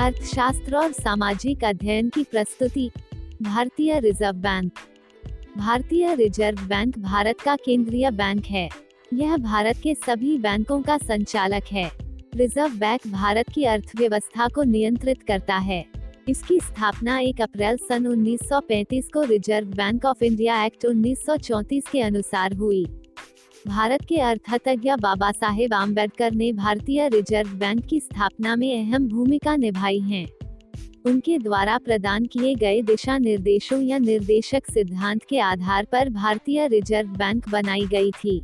अर्थशास्त्र और सामाजिक अध्ययन की प्रस्तुति, भारतीय रिज़र्व बैंक। भारतीय रिज़र्व बैंक भारत का केंद्रीय बैंक है। यह भारत के सभी बैंकों का संचालक है। रिज़र्व बैंक भारत की अर्थव्यवस्था को नियंत्रित करता है। इसकी स्थापना 1 अप्रैल सन 1935 को Reserve Bank of India act 1934 के अनुसार हुई। भारत के अर्थतज्ञ बाबा साहेब आम्बेडकर ने भारतीय रिज़र्व बैंक की स्थापना में अहम भूमिका निभाई है। उनके द्वारा प्रदान किए गए दिशा निर्देशों या निर्देशक सिद्धांत के आधार पर भारतीय रिज़र्व बैंक बनाई गई थी।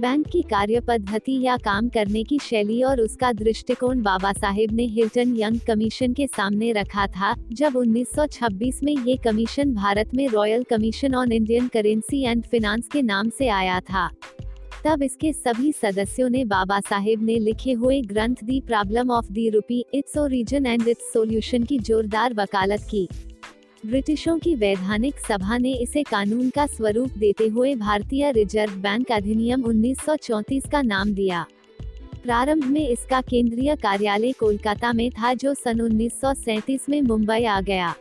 बैंक की कार्य पद्धति या काम करने की शैली और उसका दृष्टिकोण बाबा साहेब ने हिल्टन यंग कमीशन के सामने रखा था, जब 1926 में ये कमीशन भारत में royal commission on Indian currency and finance के नाम से आया था। तब इसके सभी सदस्यों ने बाबा साहेब ने लिखे हुए ग्रंथ दी problem of the rupee, its origin and its solution की जोरदार वकालत की। ब्रिटिशों की वैधानिक सभा ने इसे कानून का स्वरूप देते हुए भारतीय रिज़र्व बैंक अधिनियम 1934 का नाम दिया। प्रारंभ में इसका केंद्रीय कार्यालय कोलकाता में था जो सन उन्नीस में मुंबई आ गया।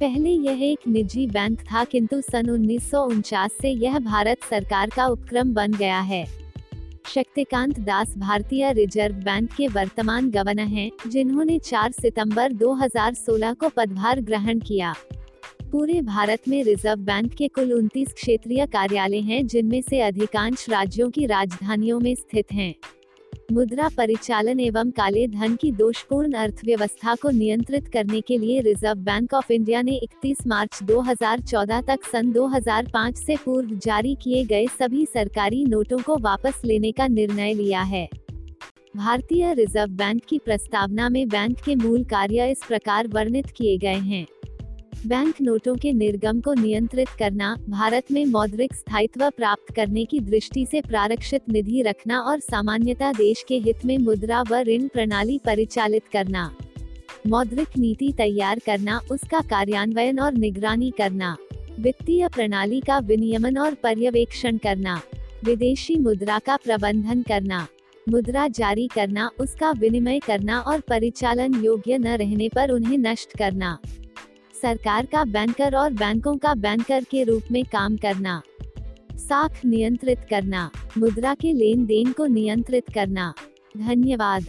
पहले यह एक निजी बैंक था किंतु सन उन्नीस से यह भारत सरकार का उपक्रम बन गया है। शक्तिकांत दास भारतीय रिज़र्व बैंक के वर्तमान गवर्नर हैं, जिन्होंने 4 सितंबर 2016 को पदभार ग्रहण किया। पूरे भारत में रिज़र्व बैंक के कुल 29 क्षेत्रीय कार्यालय हैं जिनमें से अधिकांश राज्यों की राजधानियों में स्थित हैं। मुद्रा परिचालन एवं काले धन की दोषपूर्ण अर्थव्यवस्था को नियंत्रित करने के लिए रिज़र्व बैंक ऑफ़ इंडिया ने 31 मार्च 2014 तक सन 2005 से पूर्व जारी किए गए सभी सरकारी नोटों को वापस लेने का निर्णय लिया है। भारतीय रिज़र्व बैंक की प्रस्तावना में बैंक के मूल कार्य इस प्रकार वर्णित किए गए हैं। बैंक नोटों के निर्गम को नियंत्रित करना, भारत में मौद्रिक स्थायित्व प्राप्त करने की दृष्टि से प्रारक्षित निधि रखना और सामान्यता देश के हित में मुद्रा व ऋण प्रणाली परिचालित करना। मौद्रिक नीति तैयार करना, उसका कार्यान्वयन और निगरानी करना। वित्तीय प्रणाली का विनियमन और पर्यवेक्षण करना। विदेशी मुद्रा का प्रबंधन करना। मुद्रा जारी करना, उसका विनिमय करना और परिचालन योग्य न रहने पर उन्हें नष्ट करना। सरकार का बैंकर और बैंकों का बैंकर के रूप में काम करना। साख नियंत्रित करना। मुद्रा के लेन देन को नियंत्रित करना। धन्यवाद।